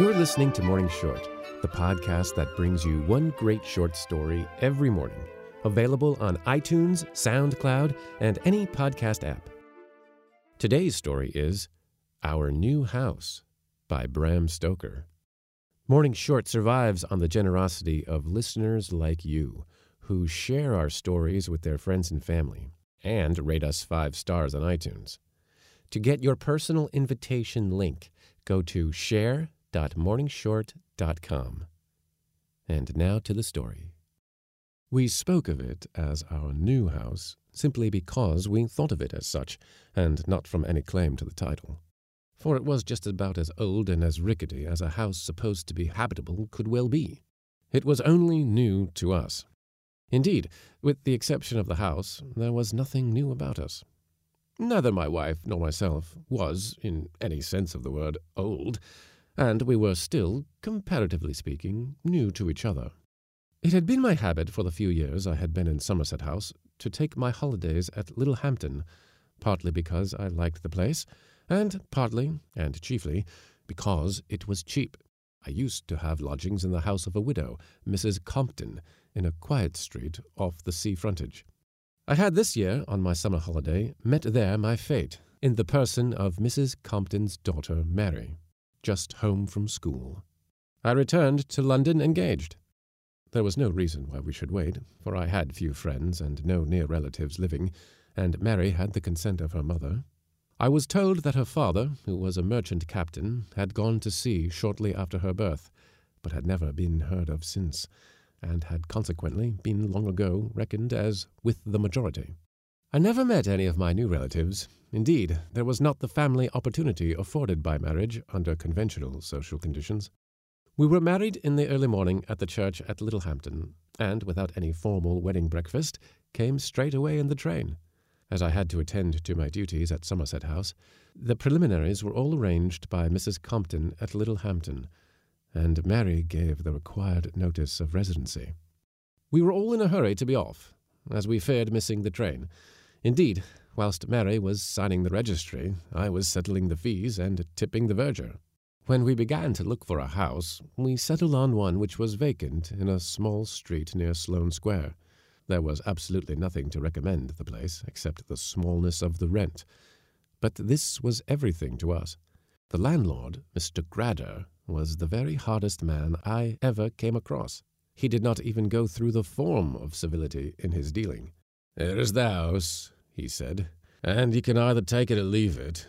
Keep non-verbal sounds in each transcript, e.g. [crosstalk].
You're listening to Morning Short, the podcast that brings you one great short story every morning. Available on iTunes, SoundCloud, and any podcast app. Today's story is Our New House by Bram Stoker. Morning Short survives on the generosity of listeners like you who share our stories with their friends and family and rate us five stars on iTunes. To get your personal invitation link, go to share.morningshort.com. And now to the story. We spoke of it as our new house simply because we thought of it as such, and not from any claim to the title. For it was just about as old and as rickety as a house supposed to be habitable could well be. It was only new to us. Indeed, with the exception of the house, there was nothing new about us. Neither my wife nor myself was, in any sense of the word, old, and we were still, comparatively speaking, new to each other. It had been my habit for the few years I had been in Somerset House to take my holidays at Littlehampton, partly because I liked the place, and partly, and chiefly, because it was cheap. I used to have lodgings in the house of a widow, Mrs. Compton, in a quiet street off the sea frontage. I had this year, on my summer holiday, met there my fate, in the person of Mrs. Compton's daughter Mary, just home from school. I returned to London engaged. There was no reason why we should wait, for I had few friends and no near relatives living, and Mary had the consent of her mother. I was told that her father, who was a merchant captain, had gone to sea shortly after her birth, but had never been heard of since, and had consequently been long ago reckoned as with the majority. I never met any of my new relatives. Indeed, there was not the family opportunity afforded by marriage under conventional social conditions. We were married in the early morning at the church at Littlehampton, and without any formal wedding breakfast, came straight away in the train. As I had to attend to my duties at Somerset House, the preliminaries were all arranged by Mrs. Compton at Littlehampton, and Mary gave the required notice of residency. We were all in a hurry to be off, as we feared missing the train. Indeed, whilst Mary was signing the registry, I was settling the fees and tipping the verger. When we began to look for a house, we settled on one which was vacant in a small street near Sloane Square. There was absolutely nothing to recommend the place except the smallness of the rent. But this was everything to us. The landlord, Mr. Grader, was the very hardest man I ever came across. He did not even go through the form of civility in his dealing. There is the house, he said, and you can either take it or leave it.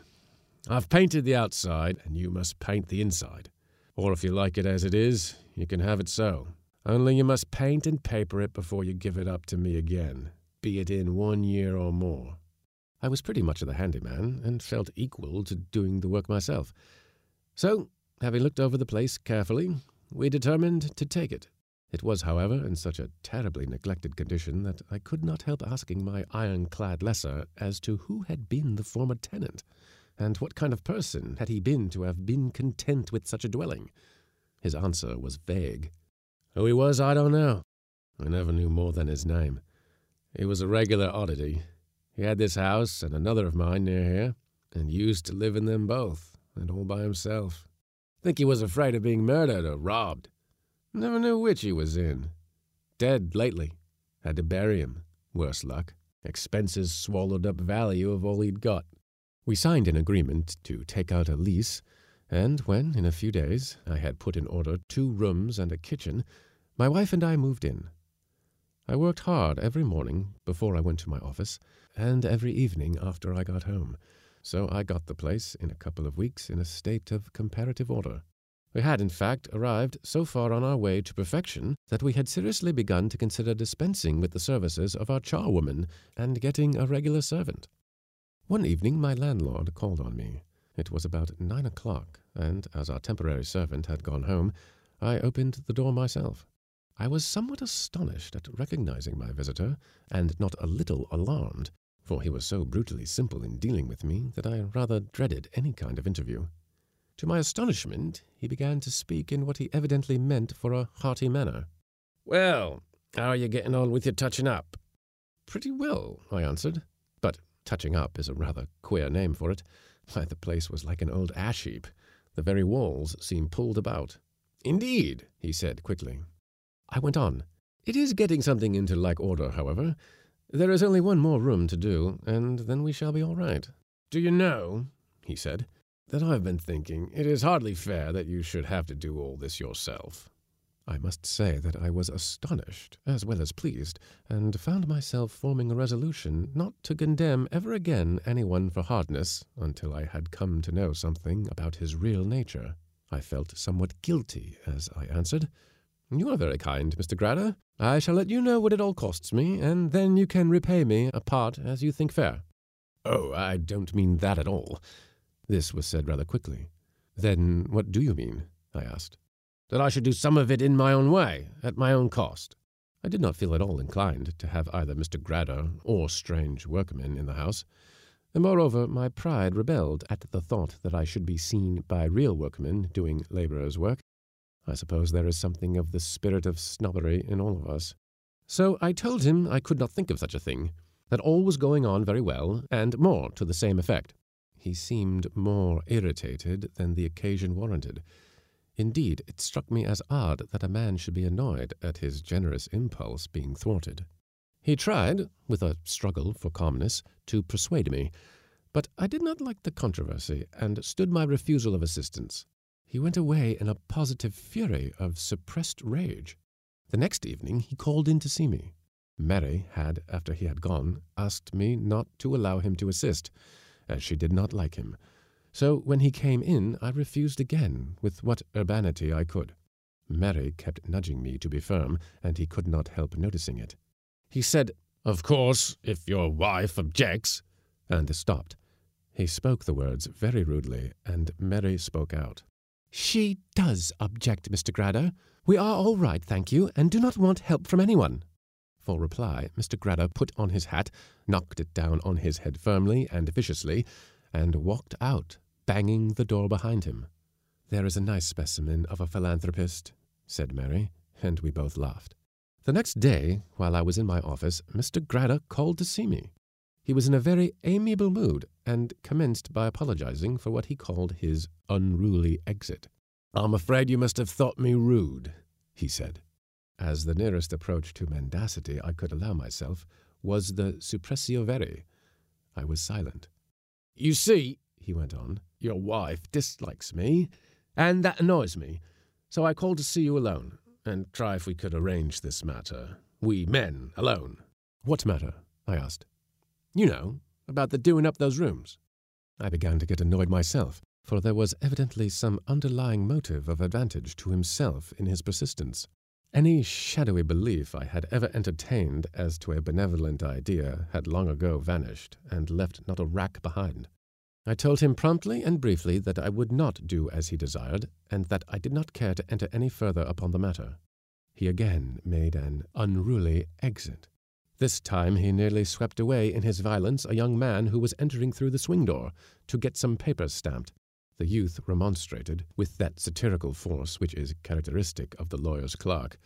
I've painted the outside, and you must paint the inside. Or if you like it as it is, you can have it so. Only you must paint and paper it before you give it up to me again, be it in one year or more. I was pretty much of the handyman, and felt equal to doing the work myself. So Having looked over the place carefully, we determined to take it. It was, however, in such a terribly neglected condition that I could not help asking my ironclad lessor as to who had been the former tenant, and what kind of person had he been to have been content with such a dwelling. His answer was vague. Who he was, I don't know. I never knew more than his name. He was a regular oddity. He had this house and another of mine near here, and used to live in them both, and all by himself. Think he was afraid of being murdered or robbed. Never knew which he was in. Dead lately. Had to bury him. Worse luck. Expenses swallowed up value of all he'd got. We signed an agreement to take out a lease, and when, in a few days, I had put in order two rooms and a kitchen, my wife and I moved in. I worked hard every morning before I went to my office, and every evening after I got home so I got the place in a couple of weeks in a state of comparative order. We had, in fact, arrived so far on our way to perfection that we had seriously begun to consider dispensing with the services of our charwoman and getting a regular servant. One evening my landlord called on me. It was about nine o'clock, and as our temporary servant had gone home, I opened the door myself. I was somewhat astonished at recognizing my visitor, and not a little alarmed for he was so brutally simple in dealing with me that I rather dreaded any kind of interview. To my astonishment, he began to speak in what he evidently meant for a hearty manner. Well, how are you getting on with your touching up? Pretty well, I answered. But touching up is a rather queer name for it. Why, the place was like an old ash heap. The very walls seemed pulled about. Indeed, he said quickly. I went on. It is getting something into like order, however. There is only one more room to do, and then we shall be all right. Do you know, he said, that I've been thinking it is hardly fair that you should have to do all this yourself. I must say that I was astonished as well as pleased, and found myself forming a resolution not to condemn ever again anyone for hardness until I had come to know something about his real nature. I felt somewhat guilty as I answered, You are very kind, Mr. Grader. I shall let you know what it all costs me, and then you can repay me a part as you think fair. Oh, I don't mean that at all. This was said rather quickly. Then what do you mean? I asked. That I should do some of it in my own way, at my own cost. I did not feel at all inclined to have either Mr. Grader or strange workmen in the house. And moreover, my pride rebelled at the thought that I should be seen by real workmen doing labourer's work. I suppose there is something of the spirit of snobbery in all of us. So I told him I could not think of such a thing, that all was going on very well, and more to the same effect. He seemed more irritated than the occasion warranted. Indeed, it struck me as odd that a man should be annoyed at his generous impulse being thwarted. He tried, with a struggle for calmness, to persuade me, but I did not like the controversy, and stood my refusal of assistance. He went away in a positive fury of suppressed rage. The next evening he called in to see me. Mary had, after he had gone, asked me not to allow him to assist, as she did not like him. So when he came in, I refused again, with what urbanity I could. Mary kept nudging me to be firm, and he could not help noticing it. He said, Of course, if your wife objects, and stopped. He spoke the words very rudely, and Mary spoke out. She does object, Mr. Grader. We are all right, thank you, and do not want help from anyone. For reply, Mr. Grader put on his hat, knocked it down on his head firmly and viciously, and walked out, banging the door behind him. There is a nice specimen of a philanthropist, said Mary, and we both laughed. The next day, while I was in my office, Mr. Grader called to see me. He was in a very amiable mood, and commenced by apologizing for what he called his unruly exit. I'm afraid you must have thought me rude, he said as the nearest approach to mendacity I could allow myself, was the suppressio veri. I was silent. You see, he went on, your wife dislikes me, and that annoys me. So I called to see you alone, and try if we could arrange this matter. We men, alone. What matter? I asked. You know, about the doing up those rooms. I began to get annoyed myself, for there was evidently some underlying motive of advantage to himself in his persistence. Any shadowy belief I had ever entertained as to a benevolent idea had long ago vanished and left not a rack behind. I told him promptly and briefly that I would not do as he desired, and that I did not care to enter any further upon the matter. He again made an unruly exit. This time he nearly swept away in his violence a young man who was entering through the swing door to get some papers stamped. The youth remonstrated with that satirical force which is characteristic of the lawyer's clerk.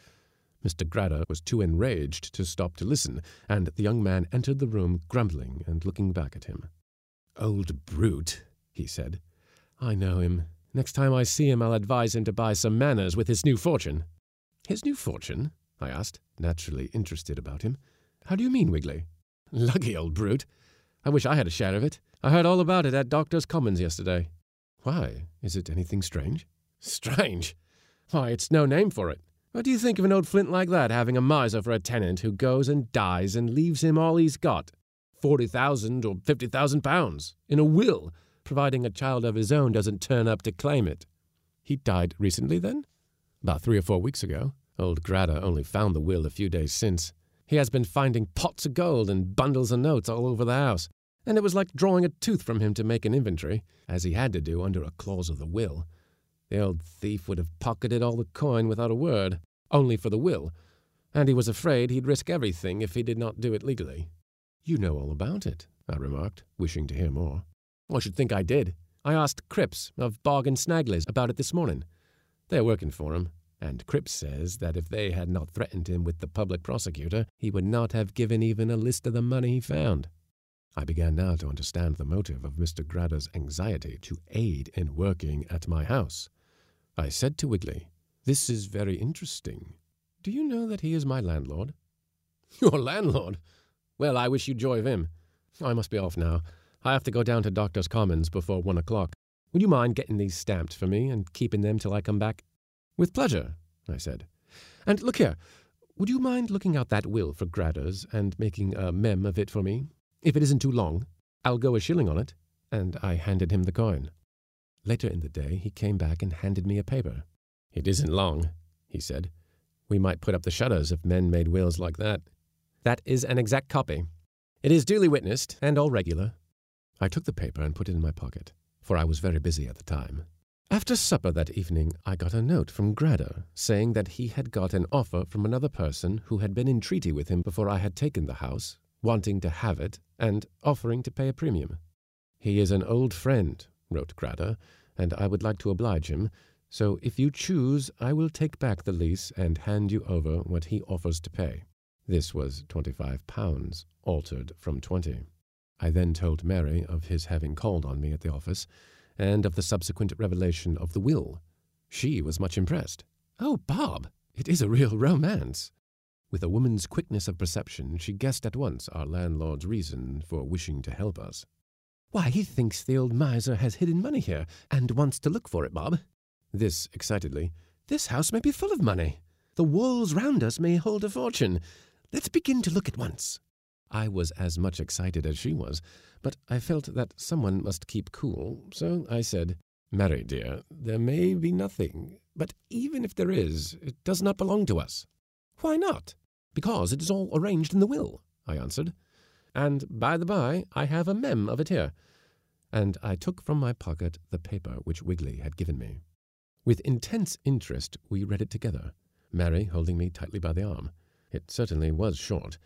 Mr. Grader was too enraged to stop to listen, and the young man entered the room grumbling and looking back at him. Old brute, he said. I know him. Next time I see him, I'll advise him to buy some manners with his new fortune. His new fortune? I asked, naturally interested about him. How do you mean, Wigley? Lucky old brute. I wish I had a share of it. I heard all about it at Doctor's Commons yesterday. Why? Is it anything strange? Strange? Why, it's no name for it. What do you think of an old flint like that having a miser for a tenant who goes and dies and leaves him all he's got? Forty thousand or fifty thousand pounds in a will, providing a child of his own doesn't turn up to claim it. He died recently, then? About three or four weeks ago. Old Grader only found the will a few days since. He has been finding pots of gold and bundles of notes all over the house, and it was like drawing a tooth from him to make an inventory, as he had to do under a clause of the will. The old thief would have pocketed all the coin without a word, only for the will, and he was afraid he'd risk everything if he did not do it legally. You know all about it, I remarked, wishing to hear more. I should think I did. I asked Cripps of Bog and Snagley's about it this morning. They're working for him, and Cripps says that if they had not threatened him with the public prosecutor, he would not have given even a list of the money he found. I began now to understand the motive of Mr. Grader's anxiety to aid in working at my house. I said to Wiggly, This is very interesting. Do you know that he is my landlord? [laughs] Your landlord? Well, I wish you joy of him. I must be off now. I have to go down to Doctor's Commons before one o'clock. Would you mind getting these stamped for me and keeping them till I come back? With pleasure, I said. And look here, would you mind looking out that will for Graders and making a mem of it for me? If it isn't too long, I'll go a shilling on it. And I handed him the coin. Later in the day, he came back and handed me a paper. It isn't long, he said. We might put up the shutters if men made wills like that. That is an exact copy. It is duly witnessed and all regular. I took the paper and put it in my pocket, for I was very busy at the time. After supper that evening, I got a note from Grader saying that he had got an offer from another person who had been in treaty with him before I had taken the house, wanting to have it and offering to pay a premium. He is an old friend, wrote Grader, and I would like to oblige him, so if you choose, I will take back the lease and hand you over what he offers to pay. This was twenty-five pounds, altered from twenty. I then told Mary of his having called on me at the office, and of the subsequent revelation of the will. She was much impressed. Oh, Bob, it is a real romance. With a woman's quickness of perception, she guessed at once our landlord's reason for wishing to help us. Why, he thinks the old miser has hidden money here and wants to look for it, Bob. This excitedly. This house may be full of money. The walls round us may hold a fortune. Let's begin to look at once. I was as much excited as she was, but I felt that someone must keep cool, so I said, Mary, dear, there may be nothing, but even if there is, it does not belong to us. Why not? Because it is all arranged in the will, I answered. And by the by, I have a mem of it here. And I took from my pocket the paper which Wiggly had given me. With intense interest, we read it together, Mary holding me tightly by the arm. It certainly was short.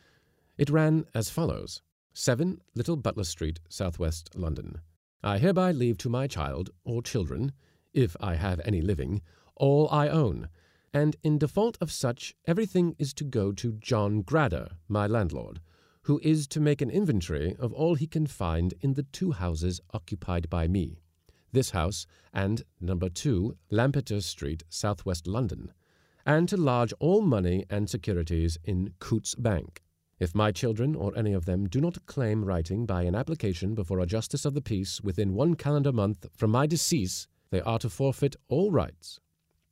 It ran as follows 7 Little Butler Street, Southwest London. I hereby leave to my child, or children, if I have any living, all I own, and in default of such, everything is to go to John Grader, my landlord, who is to make an inventory of all he can find in the two houses occupied by me this house, and number 2, Lampeter Street, Southwest London, and to lodge all money and securities in Coutts Bank. If my children or any of them do not claim writing by an application before a justice of the peace within one calendar month from my decease, they are to forfeit all rights.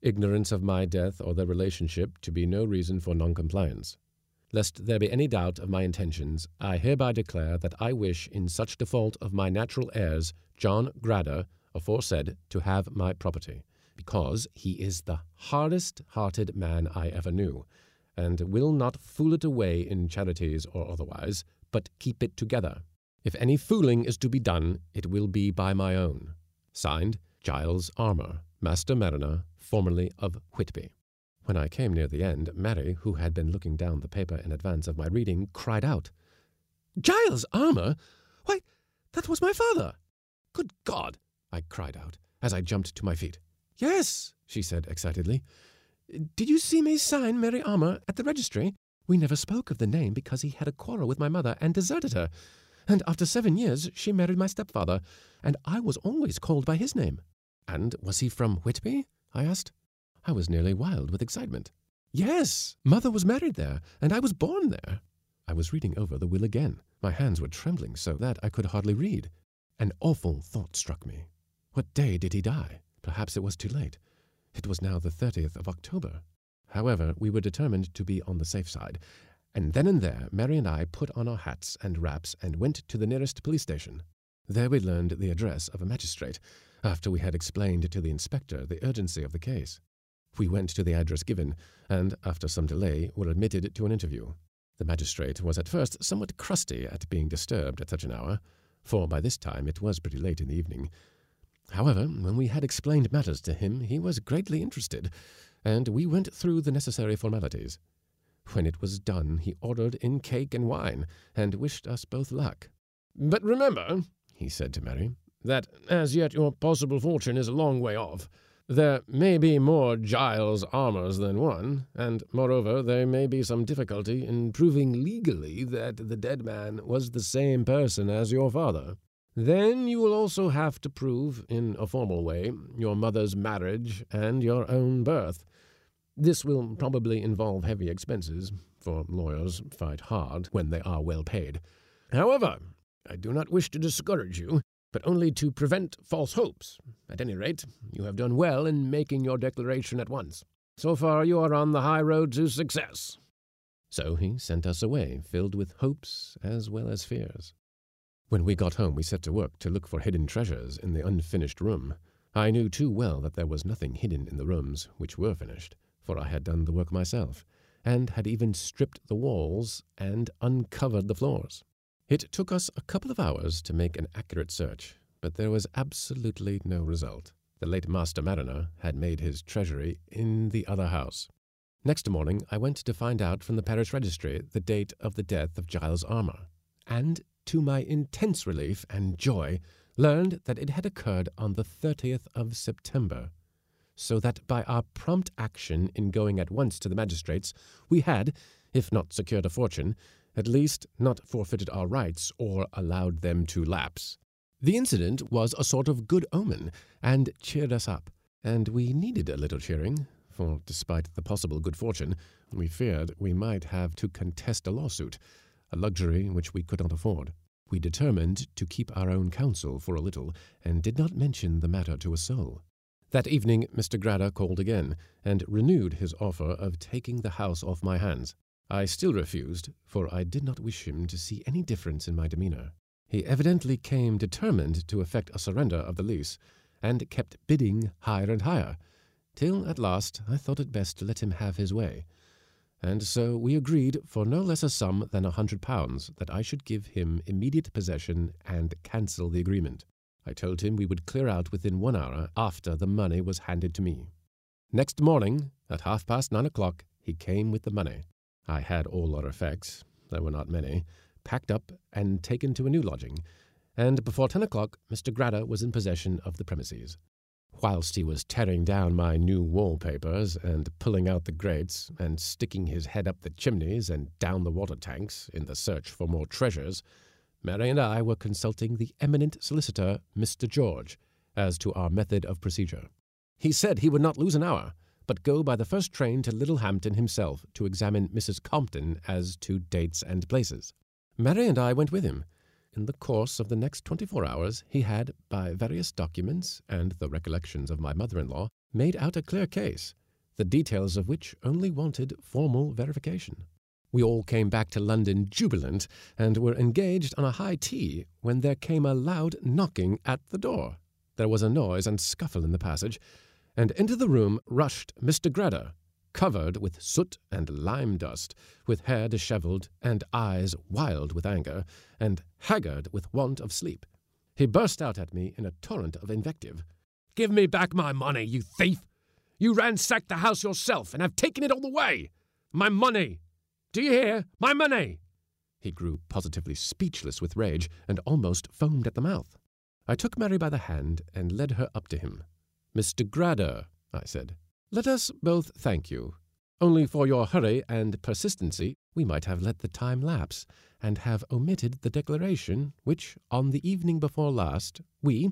Ignorance of my death or their relationship to be no reason for noncompliance. Lest there be any doubt of my intentions, I hereby declare that I wish, in such default of my natural heirs, John Grader, aforesaid to have my property, because he is the hardest hearted man I ever knew, and will not fool it away in charities or otherwise, but keep it together. If any fooling is to be done, it will be by my own. Signed, Giles Armour, Master Mariner, formerly of Whitby. When I came near the end, Mary, who had been looking down the paper in advance of my reading, cried out, Giles Armour? Why, that was my father! Good God! I cried out, as I jumped to my feet. Yes, she said excitedly. Did you see me sign Mary Armour at the registry? We never spoke of the name because he had a quarrel with my mother and deserted her. And after seven years, she married my stepfather, and I was always called by his name. And was he from Whitby? I asked. I was nearly wild with excitement. Yes, mother was married there, and I was born there. I was reading over the will again. My hands were trembling so that I could hardly read. An awful thought struck me. What day did he die? Perhaps it was too late. It was now the 30th of October. However, we were determined to be on the safe side, and then and there Mary and I put on our hats and wraps and went to the nearest police station. There we learned the address of a magistrate, after we had explained to the inspector the urgency of the case. We went to the address given, and, after some delay, were admitted to an interview. The magistrate was at first somewhat crusty at being disturbed at such an hour, for by this time it was pretty late in the evening, However, when we had explained matters to him, he was greatly interested, and we went through the necessary formalities. When it was done, he ordered in cake and wine, and wished us both luck. But remember, he said to Mary, that as yet your possible fortune is a long way off. There may be more Giles Armours than one, and moreover, there may be some difficulty in proving legally that the dead man was the same person as your father. Then you will also have to prove, in a formal way, your mother's marriage and your own birth. This will probably involve heavy expenses, for lawyers fight hard when they are well paid. However, I do not wish to discourage you, but only to prevent false hopes. At any rate, you have done well in making your declaration at once. So far, you are on the high road to success. So he sent us away, filled with hopes as well as fears. When we got home, we set to work to look for hidden treasures in the unfinished room. I knew too well that there was nothing hidden in the rooms which were finished, for I had done the work myself, and had even stripped the walls and uncovered the floors. It took us a couple of hours to make an accurate search, but there was absolutely no result. The late Master Mariner had made his treasury in the other house. Next morning, I went to find out from the parish registry the date of the death of Giles Armour, and to my intense relief and joy, learned that it had occurred on the 30th of September, so that by our prompt action in going at once to the magistrates, we had, if not secured a fortune, at least not forfeited our rights or allowed them to lapse. The incident was a sort of good omen and cheered us up, and we needed a little cheering, for despite the possible good fortune, we feared we might have to contest a lawsuit, a luxury which we could not afford. We determined to keep our own counsel for a little, and did not mention the matter to a soul. That evening Mr. Grader called again, and renewed his offer of taking the house off my hands. I still refused, for I did not wish him to see any difference in my demeanour. He evidently came determined to effect a surrender of the lease, and kept bidding higher and higher, till at last I thought it best to let him have his way. And so we agreed for no less a sum than a hundred pounds that I should give him immediate possession and cancel the agreement. I told him we would clear out within one hour after the money was handed to me. Next morning, at half past nine o'clock, he came with the money. I had all our effects, there were not many, packed up and taken to a new lodging, and before ten o'clock Mr. Grader was in possession of the premises. Whilst he was tearing down my new wallpapers and pulling out the grates and sticking his head up the chimneys and down the water tanks in the search for more treasures, Mary and I were consulting the eminent solicitor, Mr. George, as to our method of procedure. He said he would not lose an hour, but go by the first train to Littlehampton himself to examine Mrs. Compton as to dates and places. Mary and I went with him. In the course of the next twenty four hours, he had, by various documents and the recollections of my mother in law, made out a clear case, the details of which only wanted formal verification. We all came back to London jubilant, and were engaged on a high tea when there came a loud knocking at the door. There was a noise and scuffle in the passage, and into the room rushed Mr. Grader, covered with soot and lime dust, with hair dishevelled and eyes wild with anger, and haggard with want of sleep. He burst out at me in a torrent of invective. Give me back my money, you thief! You ransacked the house yourself and have taken it all away! My money! Do you hear? My money! He grew positively speechless with rage and almost foamed at the mouth. I took Mary by the hand and led her up to him. Mr. Grader, I said, let us both thank you. Only for your hurry and persistency, we might have let the time lapse, and have omitted the declaration which, on the evening before last, we,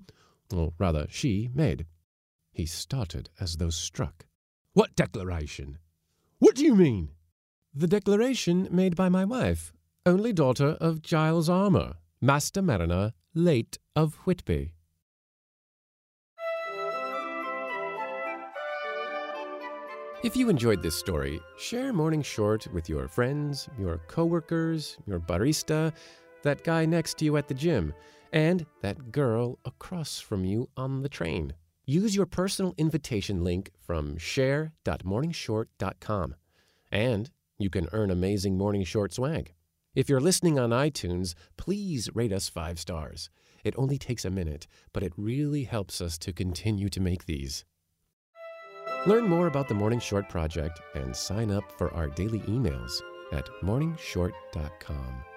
or rather she, made. He started as though struck. What declaration? What do you mean? The declaration made by my wife, only daughter of Giles Armour, Master Mariner, late of Whitby. If you enjoyed this story, share Morning Short with your friends, your coworkers, your barista, that guy next to you at the gym, and that girl across from you on the train. Use your personal invitation link from share.morningshort.com, and you can earn amazing Morning Short swag. If you're listening on iTunes, please rate us five stars. It only takes a minute, but it really helps us to continue to make these. Learn more about the Morning Short Project and sign up for our daily emails at morningshort.com.